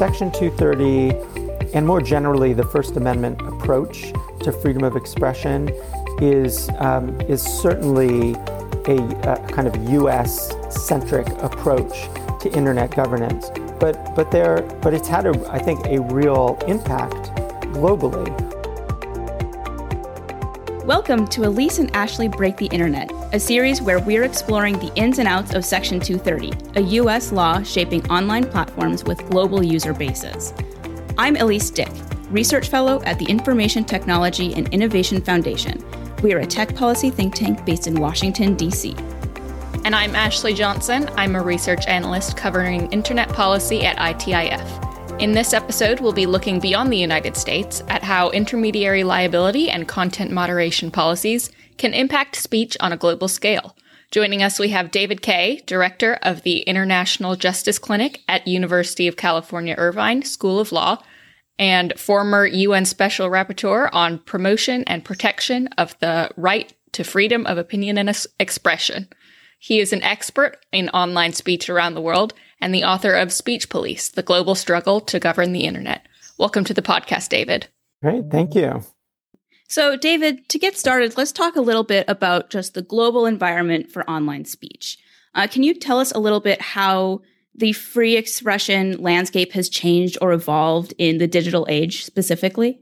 Section 230, and more generally, the First Amendment approach to freedom of expression is, um, is certainly a, a, kind of US centric approach to internet governance. But, but, there, but it's had, a, I think, a real impact globally. Welcome to Ellysse and Ashley Break the Internet, a series where we're exploring the ins and outs of Section 230, a U.S. law shaping online platforms with global user bases. I'm Ellysse Dick, Research Fellow at the Information Technology and Innovation Foundation. We are a tech policy think tank based in Washington, D.C. And I'm Ashley Johnson. I'm a research analyst covering internet policy at ITIF. In this episode, we'll be looking beyond the United States at how intermediary liability and content moderation policies can impact speech on a global scale. Joining us, we have David Kaye, director of the International Justice Clinic at University of California Irvine School of Law, and former UN Special Rapporteur on promotion and protection of the right to freedom of opinion and expression. He is an expert in online speech around the world and the author of Speech Police The Global Struggle to Govern the Internet. Welcome to the podcast, David. Great. Thank you. So, David, to get started, let's talk a little bit about just the global environment for online speech. Uh, can you tell us a little bit how the free expression landscape has changed or evolved in the digital age specifically?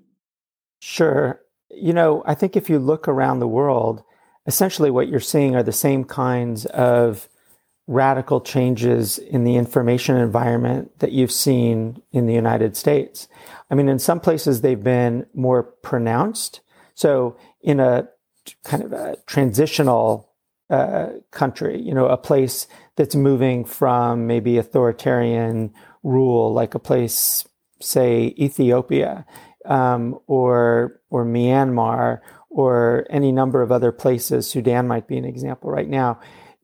Sure. You know, I think if you look around the world, essentially what you're seeing are the same kinds of radical changes in the information environment that you've seen in the United States. I mean, in some places they've been more pronounced. So in a kind of a transitional uh, country, you know, a place that's moving from maybe authoritarian rule, like a place, say, Ethiopia, um, or or Myanmar, or any number of other places. Sudan might be an example right now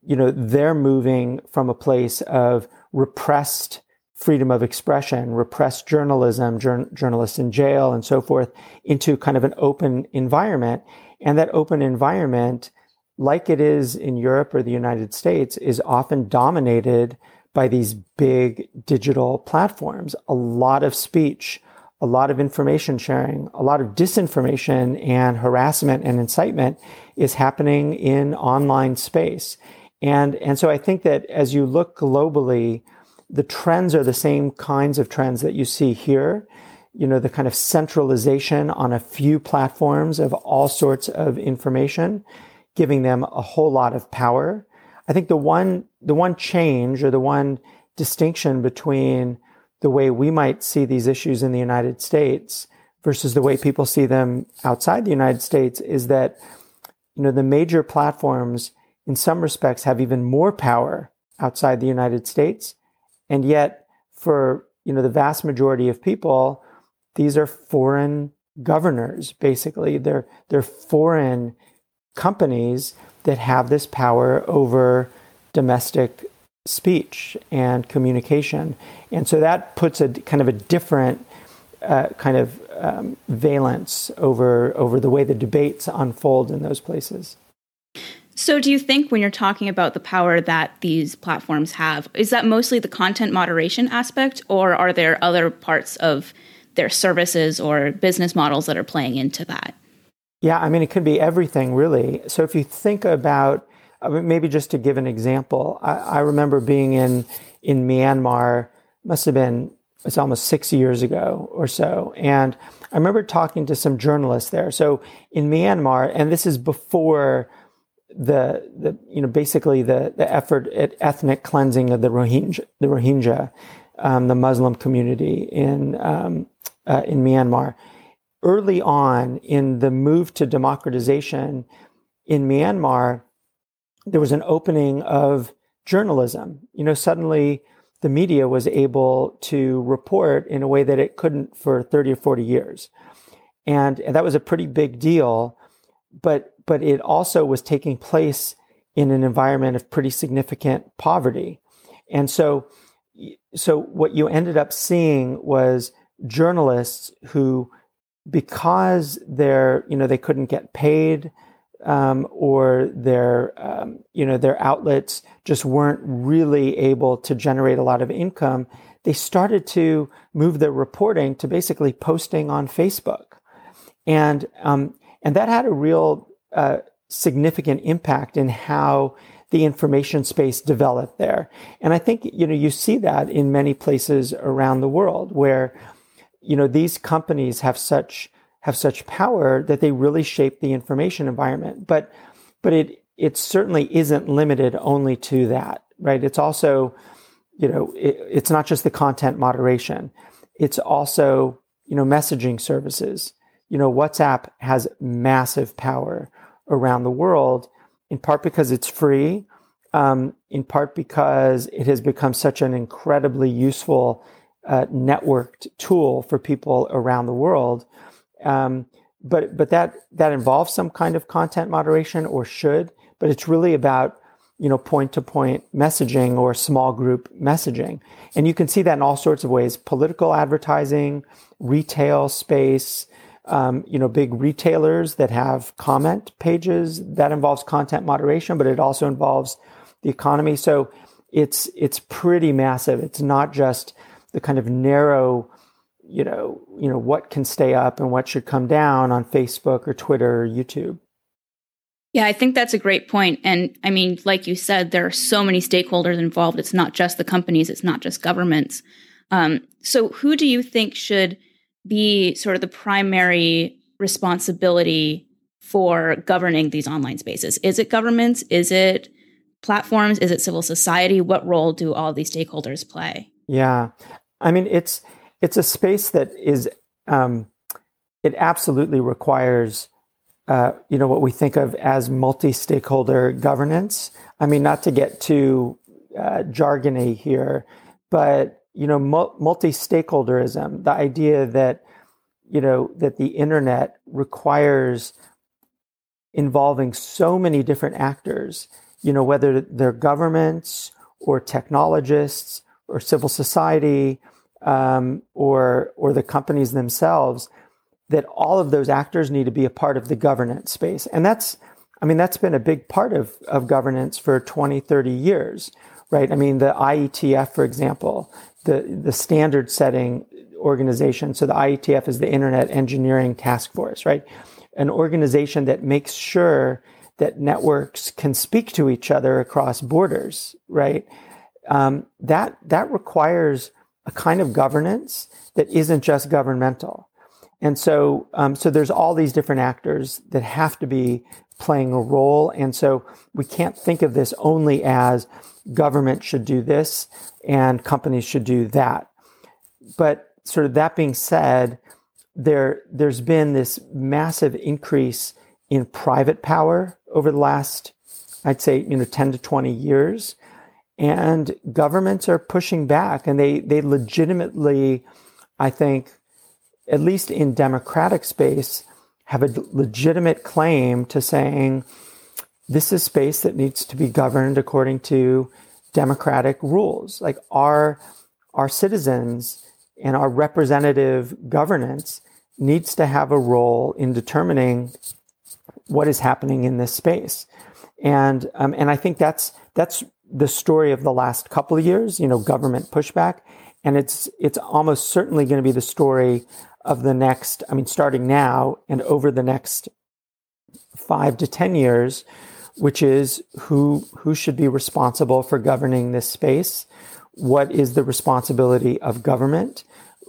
you know, they're moving from a place of repressed freedom of expression, repressed journalism, jur- journalists in jail and so forth into kind of an open environment. And that open environment, like it is in Europe or the United States, is often dominated by these big digital platforms. A lot of speech, a lot of information sharing, a lot of disinformation and harassment and incitement is happening in online space. And, and so I think that as you look globally, the trends are the same kinds of trends that you see here. You know, the kind of centralization on a few platforms of all sorts of information, giving them a whole lot of power. I think the one, the one change or the one distinction between the way we might see these issues in the United States versus the way people see them outside the United States is that, you know, the major platforms in some respects have even more power outside the United States. And yet, for you know the vast majority of people, these are foreign governors. Basically, they're they're foreign companies that have this power over domestic speech and communication. And so that puts a kind of a different uh, kind of um, valence over over the way the debates unfold in those places. So, do you think when you're talking about the power that these platforms have, is that mostly the content moderation aspect, or are there other parts of their services or business models that are playing into that? Yeah, I mean, it could be everything really. So, if you think about maybe just to give an example, I, I remember being in in Myanmar, must have been it's almost six years ago or so, and I remember talking to some journalists there. So in Myanmar, and this is before the, the you know basically the, the effort at ethnic cleansing of the Rohingya, the Rohingya, um, the Muslim community in um, uh, in Myanmar. Early on in the move to democratization in Myanmar, there was an opening of journalism. You know, suddenly the media was able to report in a way that it couldn't for 30 or 40 years. And, and that was a pretty big deal. But but it also was taking place in an environment of pretty significant poverty. And so, so what you ended up seeing was journalists who, because they're, you know, they couldn't get paid, um, or their, um, you know, their outlets just weren't really able to generate a lot of income, they started to move their reporting to basically posting on Facebook, and um, and that had a real uh, significant impact in how the information space developed there. And I think you know you see that in many places around the world where you know these companies have such have such power that they really shape the information environment. But but it it certainly isn't limited only to that, right? It's also you know it, it's not just the content moderation. It's also you know messaging services. You know WhatsApp has massive power around the world, in part because it's free, um, in part because it has become such an incredibly useful uh, networked tool for people around the world. Um, but but that that involves some kind of content moderation or should. But it's really about you know point to point messaging or small group messaging, and you can see that in all sorts of ways: political advertising, retail space. Um, you know, big retailers that have comment pages that involves content moderation, but it also involves the economy. So it's it's pretty massive. It's not just the kind of narrow, you know, you know what can stay up and what should come down on Facebook or Twitter or YouTube. Yeah, I think that's a great point. And I mean, like you said, there are so many stakeholders involved. It's not just the companies, it's not just governments. Um, so, who do you think should be sort of the primary responsibility for governing these online spaces? Is it governments? Is it platforms? Is it civil society? What role do all these stakeholders play? Yeah, I mean, it's it's a space that is um, it absolutely requires uh, you know what we think of as multi-stakeholder governance. I mean, not to get too uh, jargony here, but you know, multi-stakeholderism, the idea that you know that the internet requires involving so many different actors, you know, whether they're governments or technologists or civil society um, or or the companies themselves that all of those actors need to be a part of the governance space. And that's i mean that's been a big part of, of governance for 20 30 years right? I mean the ietf for example the the standard setting organization so the ietf is the internet engineering task force right? An organization that makes sure that networks can speak to each other across borders right? Um, that that requires a kind of governance that isn't just governmental. And so, um, so there's all these different actors that have to be playing a role. And so we can't think of this only as government should do this and companies should do that. But sort of that being said, there, there's been this massive increase in private power over the last, I'd say, you know, 10 to 20 years. And governments are pushing back and they, they legitimately, I think, at least in democratic space, have a legitimate claim to saying this is space that needs to be governed according to democratic rules. Like our, our citizens and our representative governance needs to have a role in determining what is happening in this space. And, um, and I think that's, that's the story of the last couple of years, you know, government pushback. And it's, it's almost certainly going to be the story of the next, I mean, starting now and over the next five to 10 years, which is who, who should be responsible for governing this space? What is the responsibility of government,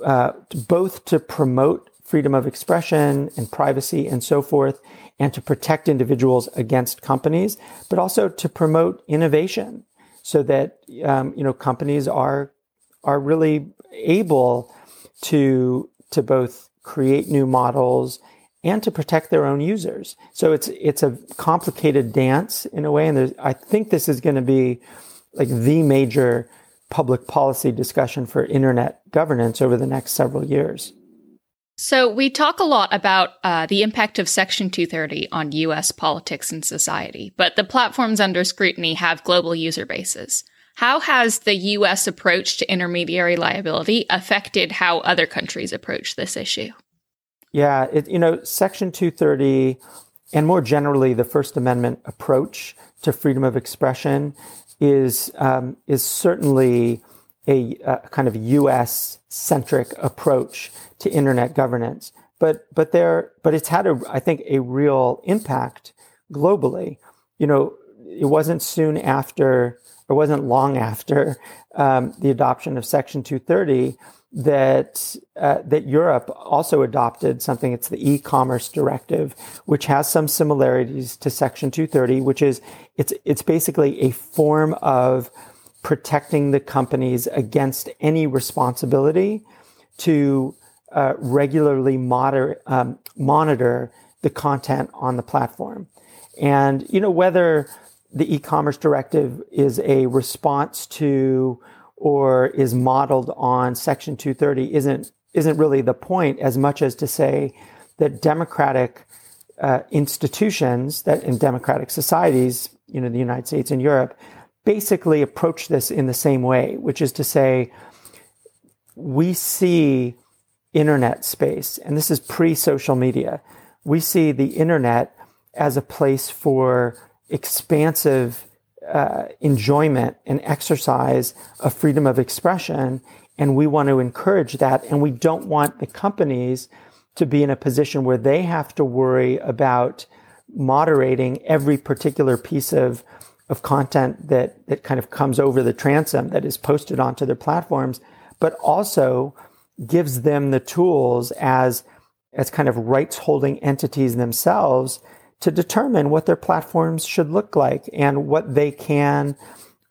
uh, both to promote freedom of expression and privacy and so forth, and to protect individuals against companies, but also to promote innovation so that um, you know companies are are really able to to both create new models and to protect their own users. So it's it's a complicated dance in a way, and I think this is going to be like the major public policy discussion for internet governance over the next several years. So, we talk a lot about uh, the impact of Section 230 on US politics and society, but the platforms under scrutiny have global user bases. How has the US approach to intermediary liability affected how other countries approach this issue? Yeah, it, you know, Section 230 and more generally the First Amendment approach to freedom of expression is um, is certainly a, a kind of U.S. centric approach to internet governance, but but there but it's had a I think a real impact globally. You know, it wasn't soon after or wasn't long after um, the adoption of Section 230 that uh, that Europe also adopted something. It's the e-commerce directive, which has some similarities to Section 230, which is it's it's basically a form of protecting the companies against any responsibility to uh, regularly moder- um, monitor the content on the platform. And you know whether the e-commerce directive is a response to or is modeled on Section 230 isn't isn't really the point as much as to say that democratic uh, institutions that in democratic societies, you know, the United States and Europe, basically approach this in the same way, which is to say, we see internet space, and this is pre-social media. We see the internet as a place for expansive uh, enjoyment and exercise of freedom of expression. And we want to encourage that. And we don't want the companies to be in a position where they have to worry about moderating every particular piece of, of content that, that kind of comes over the transom that is posted onto their platforms, but also gives them the tools as, as kind of rights holding entities themselves to determine what their platforms should look like and what they can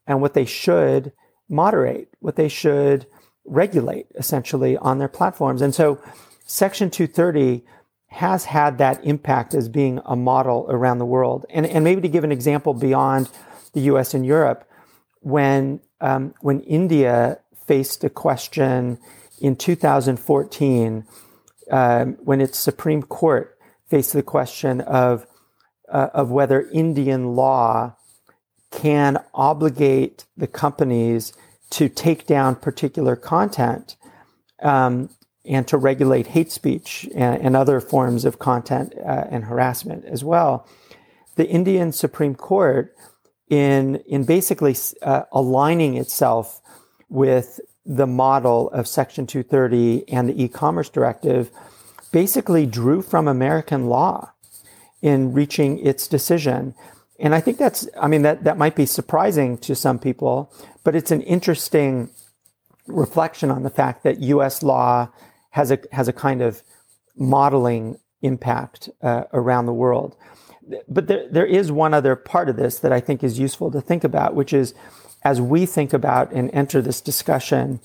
and what they should moderate, what they should regulate essentially on their platforms. And so Section 230 has had that impact as being a model around the world. And, and maybe to give an example beyond the US and Europe, when, um, when India faced a question in 2014, um, when its Supreme Court faced the question of uh, of whether Indian law can obligate the companies to take down particular content um, and to regulate hate speech and, and other forms of content uh, and harassment as well. The Indian Supreme Court, in in basically uh, aligning itself with the model of Section 230 and the e-commerce directive, basically drew from American law in reaching its decision. And I think that's, I mean, that, that might be surprising to some people, but it's an interesting reflection on the fact that US law has a, has a kind of modeling impact uh, around the world. But there, there is one other part of this that I think is useful to think about, which is as we think about and enter this discussion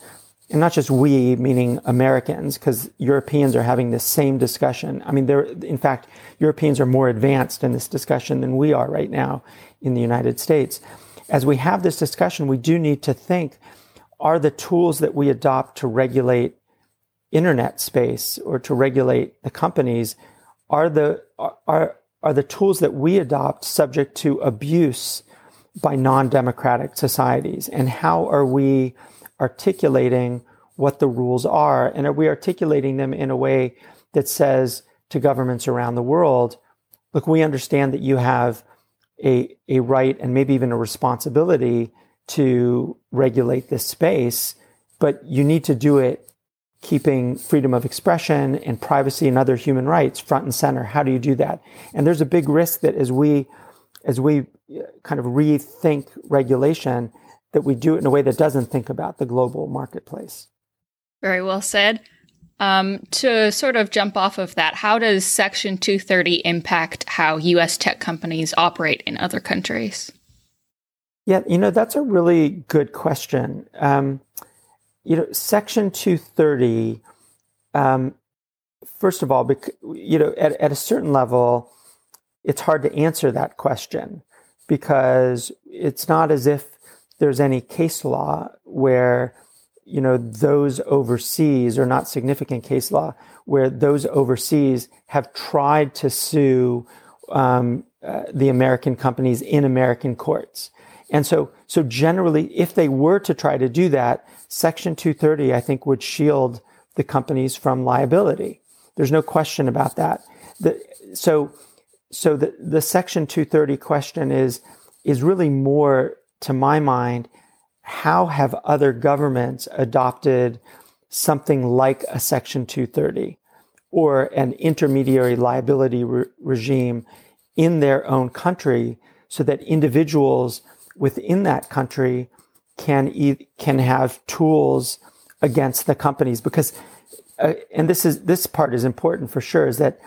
and not just we, meaning Americans, because Europeans are having the same discussion. I mean, there, in fact, Europeans are more advanced in this discussion than we are right now in the United States. As we have this discussion, we do need to think, are the tools that we adopt to regulate internet space or to regulate the companies, are the, are, are the tools that we adopt subject to abuse by non-democratic societies? And how are we articulating what the rules are? And are we articulating them in a way that says to governments around the world, look, we understand that you have a, a right and maybe even a responsibility to regulate this space, but you need to do it keeping freedom of expression and privacy and other human rights front and center. How do you do that? And there's a big risk that as we as we uh, kind of rethink regulation, that we do it in a way that doesn't think about the global marketplace. Very well said. Um, to sort of jump off of that, how does Section 230 impact how US tech companies operate in other countries? Yeah, you know, that's a really good question. Um, you know, Section 230, um, first of all, bec- you know, at, at a certain level, it's hard to answer that question because it's not as if there's any case law where you know those overseas or not significant case law where those overseas have tried to sue um, uh, the American companies in American courts. And so, so generally, if they were to try to do that, Section 230, I think, would shield the companies from liability. There's no question about that. The, so, so the, the Section 230 question is, is really more to my mind, how have other governments adopted something like a Section 230 or an intermediary liability re- regime in their own country so that individuals within that country can e- can have tools against the companies? Because uh, and this is this part is important for sure is that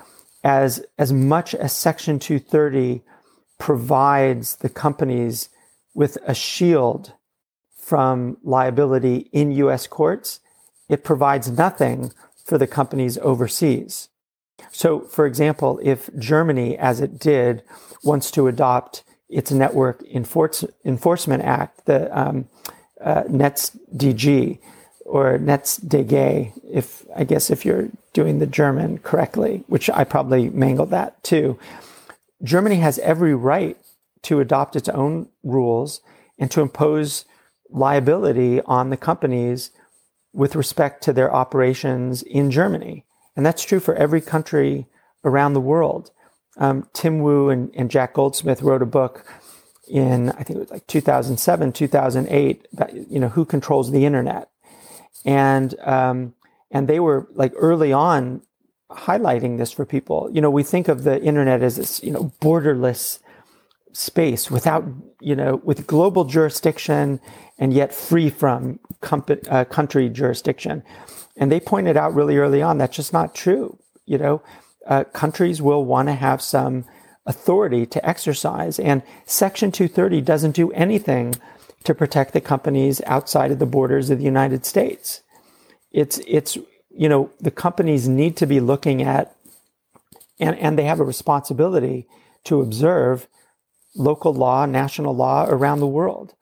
as as much as section 230 provides the companies with a shield from liability in US courts it provides nothing for the companies overseas so for example if germany as it did wants to adopt its network Enforce, enforcement act the um, uh, NetzDG or NetzDG, if I guess if you're doing the German correctly, which I probably mangled that too. Germany has every right to adopt its own rules and to impose liability on the companies with respect to their operations in Germany. And that's true for every country around the world. Um, Tim Wu and, and Jack Goldsmith wrote a book in I think it was like 2007, 2008. you know who controls the internet, and um, and they were like early on highlighting this for people. You know, we think of the internet as this you know borderless space without you know with global jurisdiction and yet free from comp- uh, country jurisdiction. And they pointed out really early on that's just not true. You know, uh, countries will want to have some authority to exercise. And Section 230 doesn't do anything to protect the companies outside of the borders of the United States. It's, it's, you know, the companies need to be looking at, and, and they have a responsibility to observe local law, national law around the world.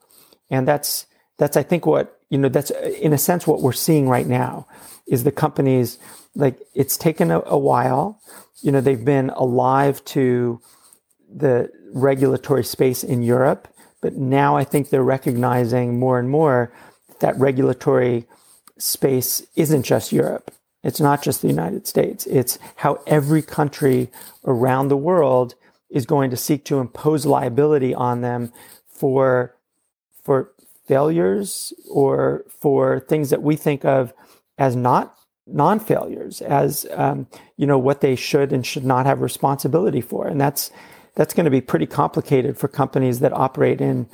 And that's, that's, I think, what, you know, that's in a sense what we're seeing right now is the companies, like, it's taken a, a while you know, they've been alive to the regulatory space in Europe, but now I think they're recognizing more and more that regulatory space isn't just Europe. It's not just the United States. It's how every country around the world is going to seek to impose liability on them for, for failures or for things that we think of as not non-failures as um, you know what they should and should not have responsibility for. And that's that's going to be pretty complicated for companies that operate in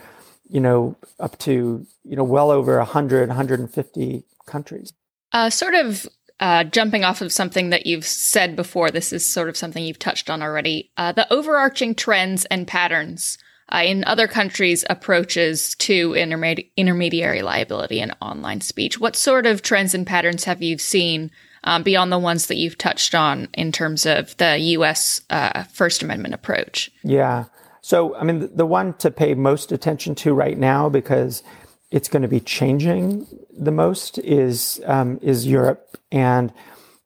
you know up to you know well over 100 150 countries. Uh, sort of uh, jumping off of something that you've said before this is sort of something you've touched on already uh, the overarching trends and patterns uh, in other countries approaches to intermedi- intermediary liability and online speech. What sort of trends and patterns have you seen um, beyond the ones that you've touched on in terms of the U.S. Uh, First Amendment approach? Yeah. So, I mean, the one to pay most attention to right now, because it's going to be changing the most, is um, is Europe and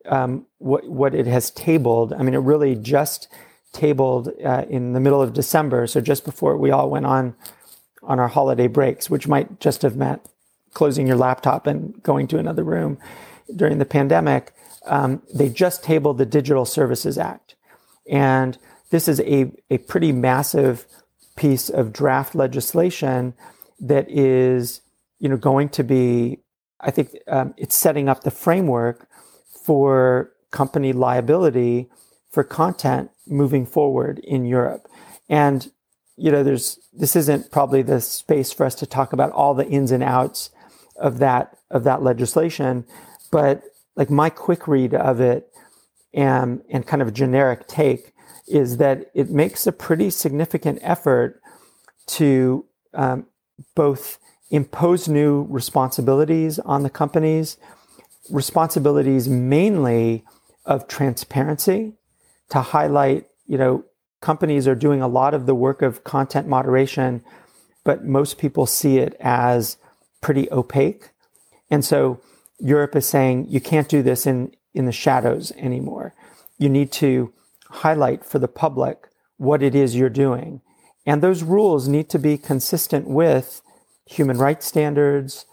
um, what what it has tabled. I mean, it really just tabled uh, in the middle of December, so just before we all went on on our holiday breaks, which might just have meant closing your laptop and going to another room during the pandemic. Um, they just tabled the Digital Services Act, and this is a a pretty massive piece of draft legislation that is you know going to be I think um, it's setting up the framework for company liability for content moving forward in Europe. And, you know, there's, this isn't probably the space for us to talk about all the ins and outs of that, of that legislation. But like my quick read of it and, and kind of generic take is that it makes a pretty significant effort to um, both impose new responsibilities on the companies, responsibilities mainly of transparency to highlight, you know, companies are doing a lot of the work of content moderation, but most people see it as pretty opaque. And so Europe is saying you can't do this in, in the shadows anymore. You need to highlight for the public what it is you're doing. And those rules need to be consistent with human rights standards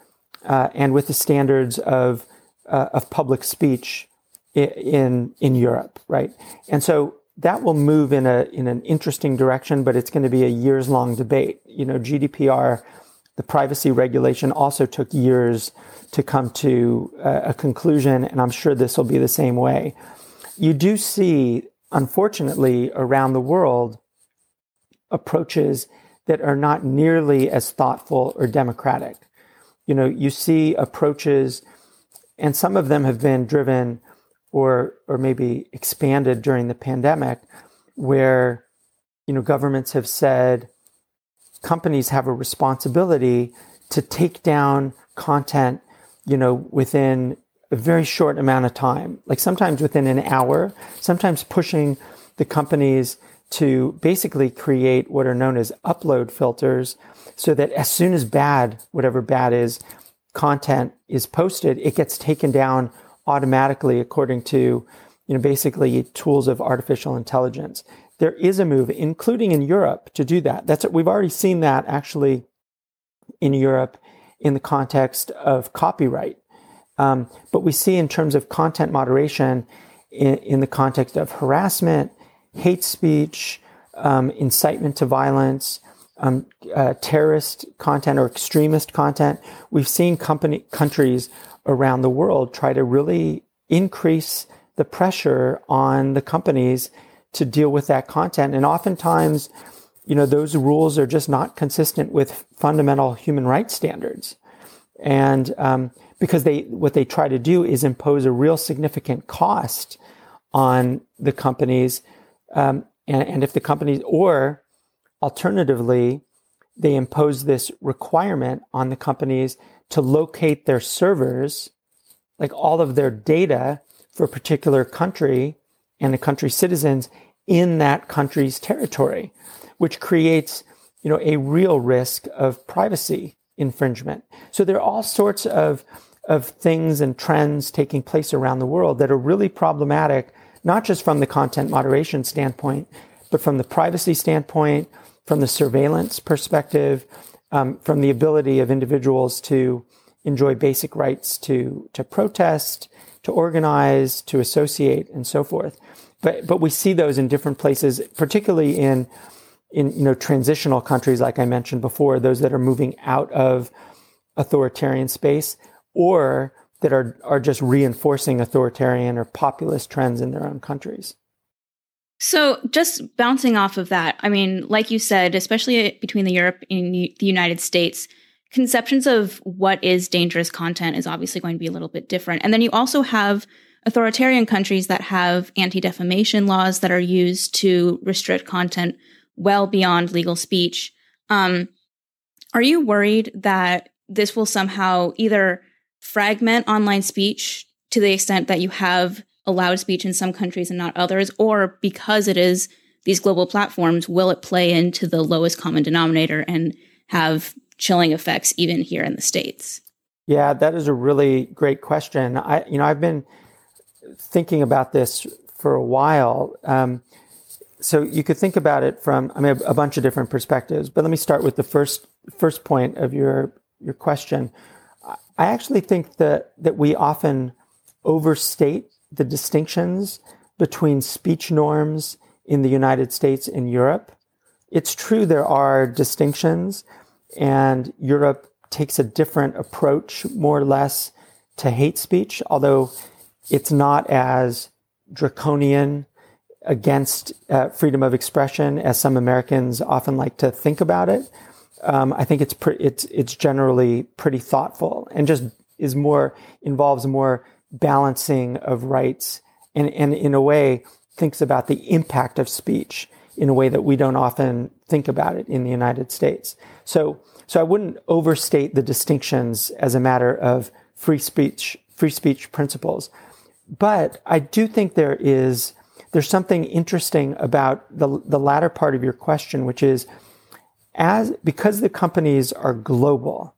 uh, and with the standards of, uh, of public speech in in Europe, right? And so that will move in a in an interesting direction, but it's going to be a years long debate. You know, GDPR, the privacy regulation also took years to come to a, a conclusion, and I'm sure this will be the same way. You do see, unfortunately, around the world, approaches that are not nearly as thoughtful or democratic. You know, you see approaches, and some of them have been driven or or maybe expanded during the pandemic, where you know governments have said companies have a responsibility to take down content, you know, within a very short amount of time, like sometimes within an hour, sometimes pushing the companies to basically create what are known as upload filters so that as soon as bad, whatever bad is, content is posted, it gets taken down automatically according to, you know, basically tools of artificial intelligence. There is a move, including in Europe, to do that. That's we've already seen that actually in Europe in the context of copyright. Um, but we see in terms of content moderation in, in the context of harassment, hate speech, um, incitement to violence, um, uh, terrorist content or extremist content. We've seen company, countries around the world try to really increase the pressure on the companies to deal with that content. And oftentimes, you know, those rules are just not consistent with fundamental human rights standards. And um, because they, what they try to do is impose a real significant cost on the companies. Um, and, and if the companies, or alternatively, they impose this requirement on the companies to locate their servers, like all of their data for a particular country and the country's citizens in that country's territory, which creates, you know, a real risk of privacy infringement. So there are all sorts of, of things and trends taking place around the world that are really problematic, not just from the content moderation standpoint, but from the privacy standpoint, from the surveillance perspective, um, from the ability of individuals to enjoy basic rights to, to protest, to organize, to associate, and so forth. But, but we see those in different places, particularly in, in you know, transitional countries, like I mentioned before, those that are moving out of authoritarian space or that are, are just reinforcing authoritarian or populist trends in their own countries. So, just bouncing off of that, I mean, like you said, especially between the Europe and the United States, conceptions of what is dangerous content is obviously going to be a little bit different. And then you also have authoritarian countries that have anti defamation laws that are used to restrict content well beyond legal speech. Um, are you worried that this will somehow either fragment online speech to the extent that you have allowed speech in some countries and not others, or because it is these global platforms, will it play into the lowest common denominator and have chilling effects even here in the states? Yeah, that is a really great question. I, you know, I've been thinking about this for a while. Um, so you could think about it from, I mean, a, a bunch of different perspectives. But let me start with the first first point of your your question. I actually think that that we often overstate the distinctions between speech norms in the United States and Europe. It's true there are distinctions, and Europe takes a different approach, more or less, to hate speech, although it's not as draconian against uh, freedom of expression as some Americans often like to think about it. Um, I think it's pre- it's it's generally pretty thoughtful and just is more involves more balancing of rights and, and in a way thinks about the impact of speech in a way that we don't often think about it in the United States. So, so I wouldn't overstate the distinctions as a matter of free speech, free speech principles. But I do think there is, there's something interesting about the, the latter part of your question, which is as, because the companies are global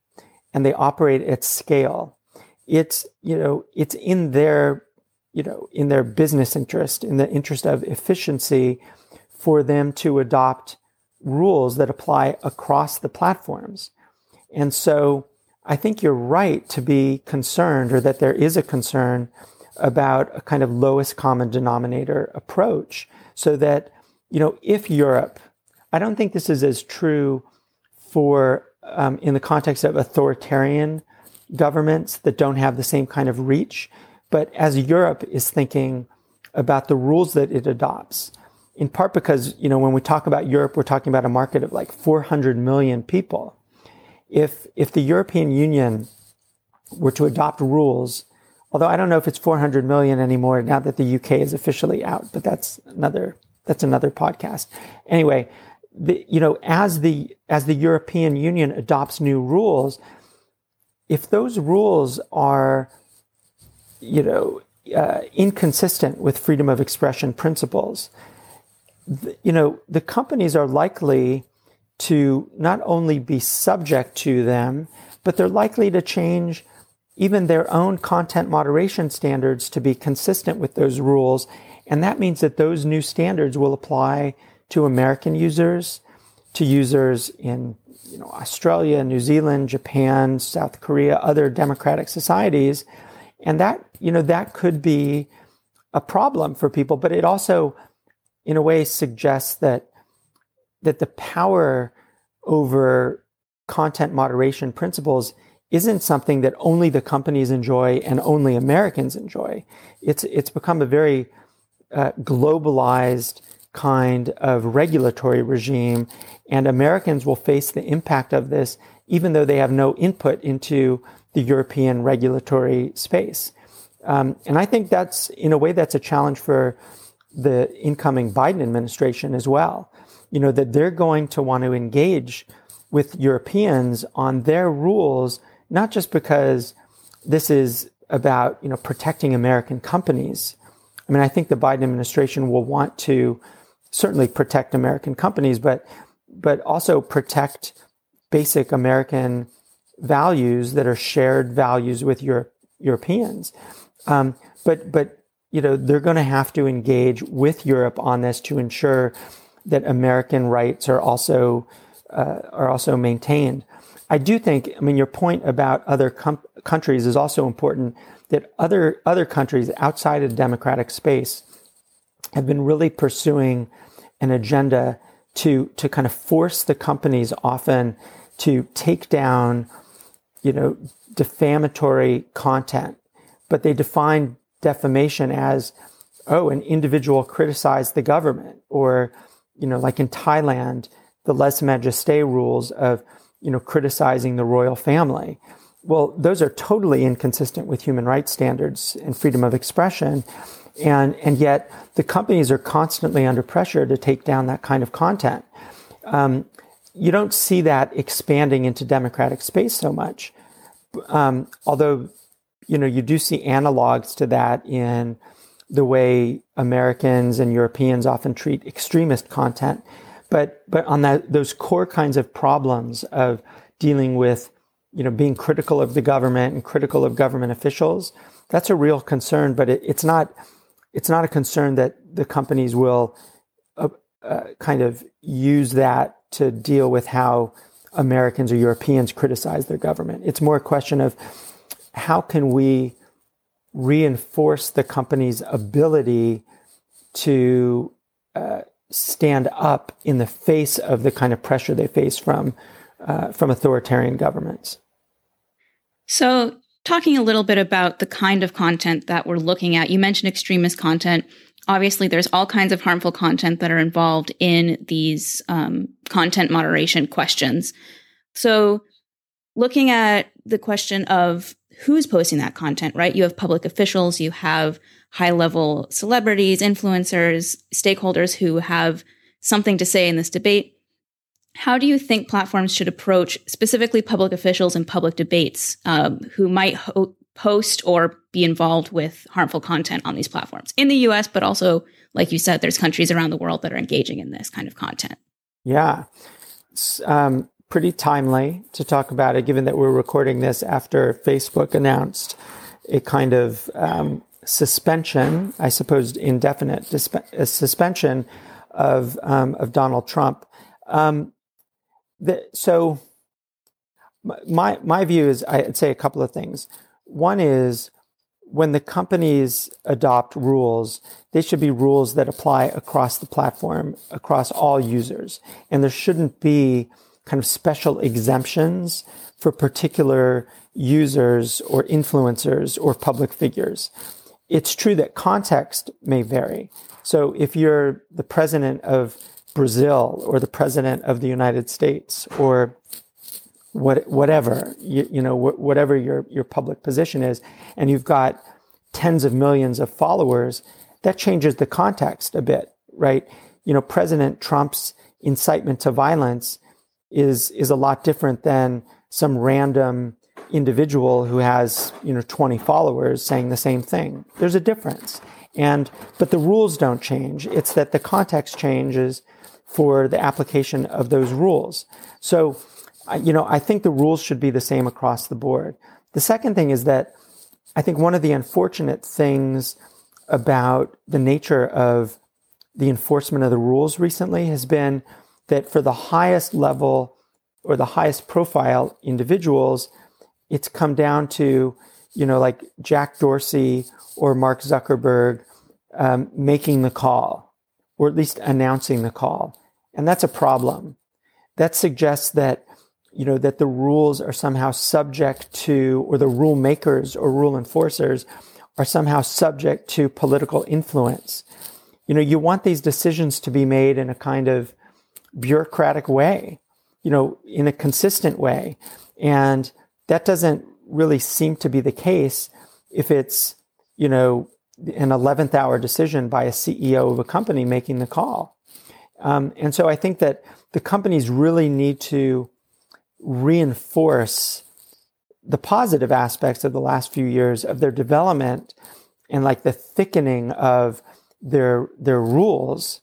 and they operate at scale, it's you know it's in their you know in their business interest in the interest of efficiency for them to adopt rules that apply across the platforms. And so i think you're right to be concerned or that there is a concern about a kind of lowest common denominator approach so that you know if europe i don't think this is as true for um, in the context of authoritarian governments that don't have the same kind of reach. But as Europe is thinking about the rules that it adopts, in part because, you know, when we talk about Europe, we're talking about a market of like 400 million people. If, if the European Union were to adopt rules, although I don't know if it's 400 million anymore now that the UK is officially out, but that's another, that's another podcast. Anyway, the, you know, as the, as the European Union adopts new rules, if those rules are, you know, uh, inconsistent with freedom of expression principles, you know, the companies are likely to not only be subject to them, but they're likely to change even their own content moderation standards to be consistent with those rules. And that means that those new standards will apply to American users, to users in you know, Australia, New Zealand, Japan, South Korea, other democratic societies. And that, you know, that could be a problem for people, but it also in a way suggests that that the power over content moderation principles isn't something that only the companies enjoy and only Americans enjoy. It's it's become a very uh, globalized kind of regulatory regime, and Americans will face the impact of this even though they have no input into the European regulatory space. Um, and I think that's in a way that's a challenge for the incoming Biden administration as well. You know, that they're going to want to engage with Europeans on their rules, not just because this is about, you know, protecting American companies. I mean, I think the Biden administration will want to certainly protect American companies, but, but also protect basic American values that are shared values with Europe, Europeans. Um, but, but you know, they're going to have to engage with Europe on this to ensure that American rights are also uh, are also maintained. I do think, I mean, your point about other com- countries is also important. That other other countries outside of democratic space have been really pursuing an agenda to to kind of force the companies often to take down, you know, defamatory content, but they define defamation as, oh, an individual criticized the government, or, you know, like in Thailand, the lèse majesté rules of, you know, criticizing the royal family. Well, those are totally inconsistent with human rights standards and freedom of expression. And, and yet the companies are constantly under pressure to take down that kind of content. Um, you don't see that expanding into democratic space so much. Um, although you know, you do see analogs to that in the way Americans and Europeans often treat extremist content. But, but on that, those core kinds of problems of dealing with, you know, being critical of the government and critical of government officials, that's a real concern, but it, it's not, it's not a concern that the companies will uh, uh, kind of use that to deal with how Americans or Europeans criticize their government. It's more a question of how can we reinforce the company's ability to uh, stand up in the face of the kind of pressure they face from uh, from authoritarian governments. So, talking a little bit about the kind of content that we're looking at, you mentioned extremist content. Obviously, there's all kinds of harmful content that are involved in these um, content moderation questions. So, looking at the question of who's posting that content, right? You have public officials, you have high level celebrities, influencers, stakeholders who have something to say in this debate. How do you think platforms should approach specifically public officials in public debates um, who might ho- post or be involved with harmful content on these platforms in the US, but also, like you said, there's countries around the world that are engaging in this kind of content? Yeah. Um, pretty timely to talk about it, given that we're recording this after Facebook announced a kind of um, suspension, I suppose indefinite disp- suspension of um, of Donald Trump. Um, the, so my my view is I'd say a couple of things. One is when the companies adopt rules, they should be rules that apply across the platform, across all users, and there shouldn't be kind of special exemptions for particular users or influencers or public figures. It's true that context may vary. So if you're the president of Brazil or the president of the United States or what, whatever, you, you know, wh- whatever your, your public position is, and you've got tens of millions of followers, that changes the context a bit, right? You know, President Trump's incitement to violence is, is a lot different than some random individual who has, you know, 20 followers saying the same thing. There's a difference. And, but the rules don't change. It's that the context changes for the application of those rules. So, you know, I think the rules should be the same across the board. The second thing is that I think one of the unfortunate things about the nature of the enforcement of the rules recently has been that for the highest level or the highest profile individuals, it's come down to, you know, like Jack Dorsey or Mark Zuckerberg um, making the call, or at least announcing the call. And that's a problem. That suggests that, you know, that the rules are somehow subject to, or the rule makers or rule enforcers are somehow subject to political influence. You know, you want these decisions to be made in a kind of bureaucratic way, you know, in a consistent way. And that doesn't really seem to be the case if it's, you know, an 11th hour decision by a CEO of a company making the call. Um, and so I think that the companies really need to reinforce the positive aspects of the last few years of their development and like the thickening of their their rules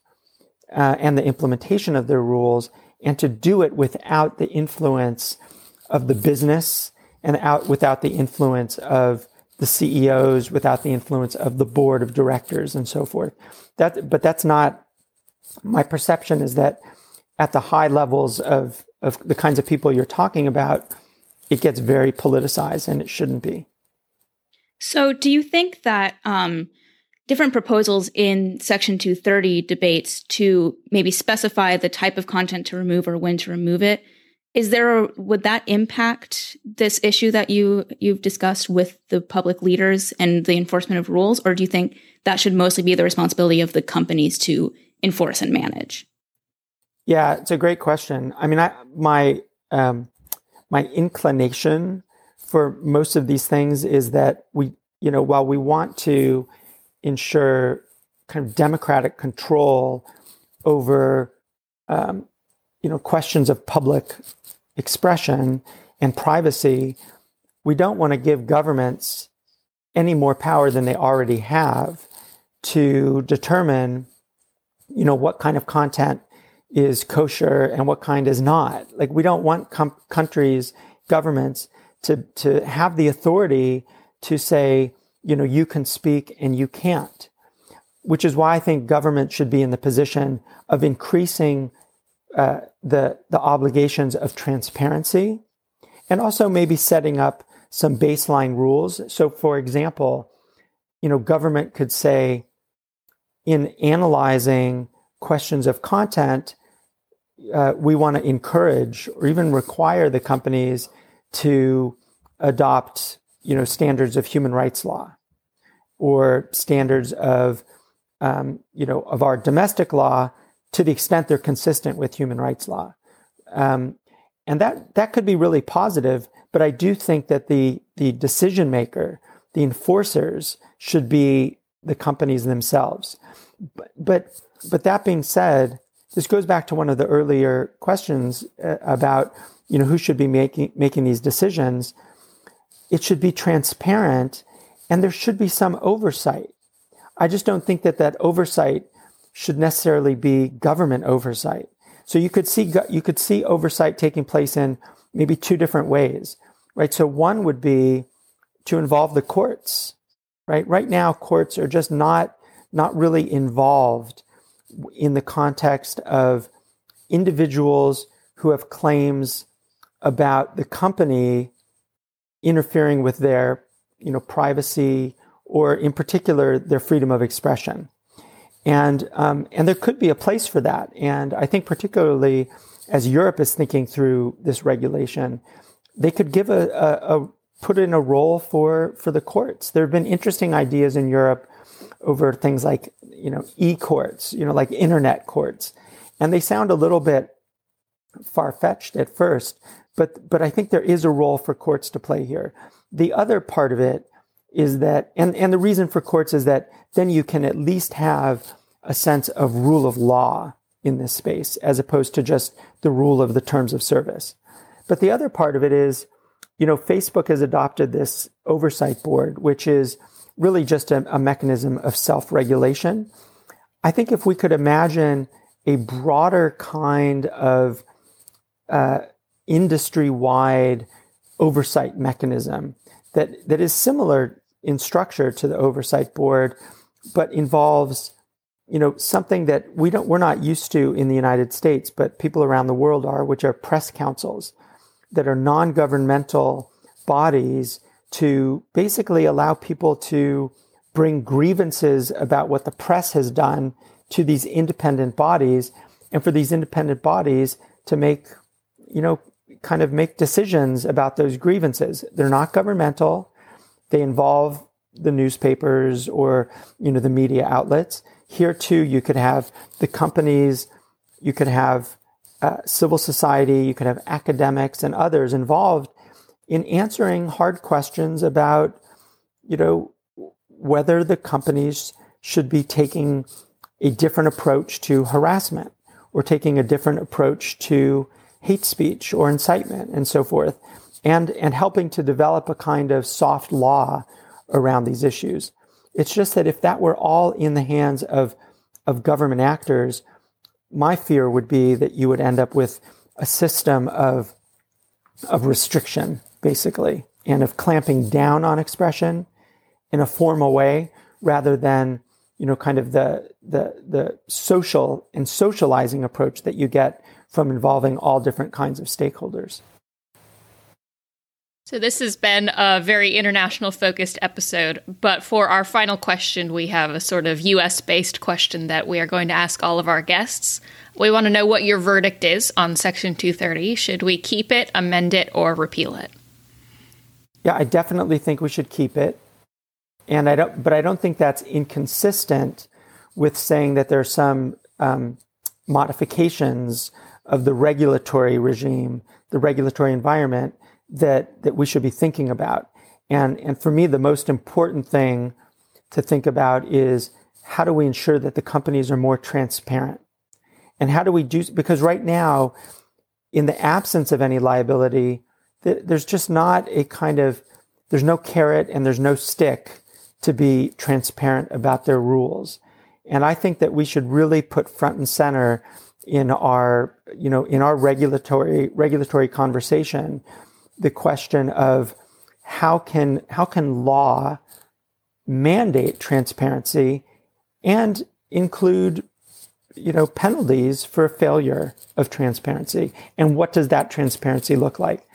uh, and the implementation of their rules and to do it without the influence of the business and out without the influence of the CEOs, without the influence of the board of directors and so forth. That, but that's not my perception is that at the high levels of, of the kinds of people you're talking about, it gets very politicized and it shouldn't be. So, do you think that um, different proposals in Section 230 debates to maybe specify the type of content to remove or when to remove it is there a, would that impact this issue that you you've discussed with the public leaders and the enforcement of rules or do you think that should mostly be the responsibility of the companies to enforce and manage? Yeah it's a great question. I mean I, my um, my inclination for most of these things is that we you know while we want to ensure kind of democratic control over um, you know questions of public expression and privacy, we don't want to give governments any more power than they already have to determine, you know, what kind of content is kosher and what kind is not. Like we don't want com- countries, governments to to have the authority to say, you know, you can speak and you can't. Which is why I think government should be in the position of increasing uh, the the obligations of transparency, and also maybe setting up some baseline rules. So, for example, you know, government could say, in analyzing questions of content, uh, we want to encourage or even require the companies to adopt, you know, standards of human rights law or standards of, um, you know, of our domestic law to the extent they're consistent with human rights law. Um, and that, that could be really positive, but I do think that the, the decision maker, the enforcers should be the companies themselves. But, but, that being said, this goes back to one of the earlier questions uh, about, you know, who should be making, making these decisions. It should be transparent and there should be some oversight. I just don't think that that oversight should necessarily be government oversight. So you could see you could see oversight taking place in maybe two different ways, right? So one would be to involve the courts, right? Right now, courts are just not not really involved in the context of individuals who have claims about the company interfering with their you know privacy or in particular their freedom of expression and um, and there could be a place for that. And I think particularly as Europe is thinking through this regulation, they could give a, a, a put in a role for for the courts. There have been interesting ideas in Europe over things like you know e-courts, you know like internet courts, and they sound a little bit far fetched at first, but but I think there is a role for courts to play here. The other part of it is that, and and the reason for courts is that then you can at least have a sense of rule of law in this space as opposed to just the rule of the terms of service. But the other part of it is you know, Facebook has adopted this oversight board, which is really just a, a mechanism of self regulation. I think if we could imagine a broader kind of uh, industry wide oversight mechanism that, that is similar in structure to the oversight board, but involves you know something that we don't we're not used to in the United States, but people around the world are, which are press councils that are non governmental bodies to basically allow people to bring grievances about what the press has done to these independent bodies and for these independent bodies to make, you know, kind of make decisions about those grievances. They're not governmental. They involve the newspapers or, you know, the media outlets. Here too, you could have the companies, you could have uh, civil society, you could have academics and others involved in answering hard questions about, you know, whether the companies should be taking a different approach to harassment or taking a different approach to hate speech or incitement and so forth, and, and helping to develop a kind of soft law around these issues. It's just that if that were all in the hands of, of government actors, my fear would be that you would end up with a system of, of restriction, basically, and of clamping down on expression in a formal way rather than you know kind of the the the social and socializing approach that you get from involving all different kinds of stakeholders. So, this has been a very international focused episode. But for our final question, we have a sort of US based question that we are going to ask all of our guests. We want to know what your verdict is on Section 230. Should we keep it, amend it, or repeal it? Yeah, I definitely think we should keep it. And I don't, but I don't think that's inconsistent with saying that there are some um, modifications of the regulatory regime, the regulatory environment that that we should be thinking about. And and for me, the most important thing to think about is how do we ensure that the companies are more transparent? And how do we do because right now, in the absence of any liability, there's just not a kind of there's no carrot and there's no stick to be transparent about their rules. And I think that we should really put front and center in our, you know, in our regulatory regulatory conversation the question of how can how can law mandate transparency and include you know penalties for failure of transparency and what does that transparency look like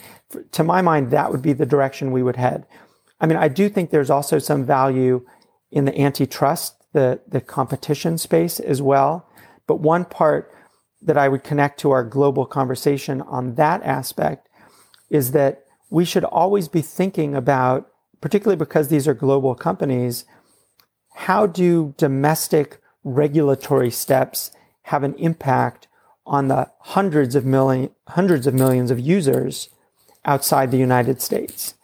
to my mind that would be the direction we would head. I mean i do think there's also some value in the antitrust the the competition space as well. But one part that i would connect to our global conversation on that aspect is that we should always be thinking about, particularly because these are global companies, how do domestic regulatory steps have an impact on the hundreds of million, hundreds of millions of users outside the United States?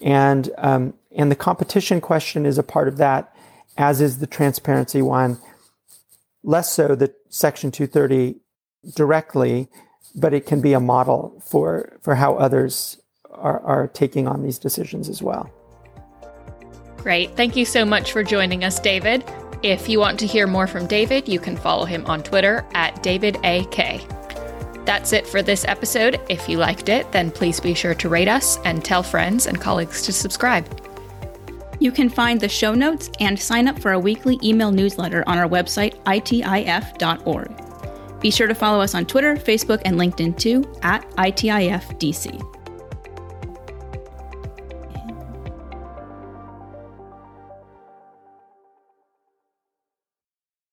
And, um, and the competition question is a part of that, as is the transparency one. Less so the Section 230 directly, but it can be a model for, for how others are, are taking on these decisions as well. Great. Thank you so much for joining us, David. If you want to hear more from David, you can follow him on Twitter at davidakaye. That's it for this episode. If you liked it, then please be sure to rate us and tell friends and colleagues to subscribe. You can find the show notes and sign up for a weekly email newsletter on our website, itif.org. Be sure to follow us on Twitter, Facebook, and LinkedIn too at ITIFDC.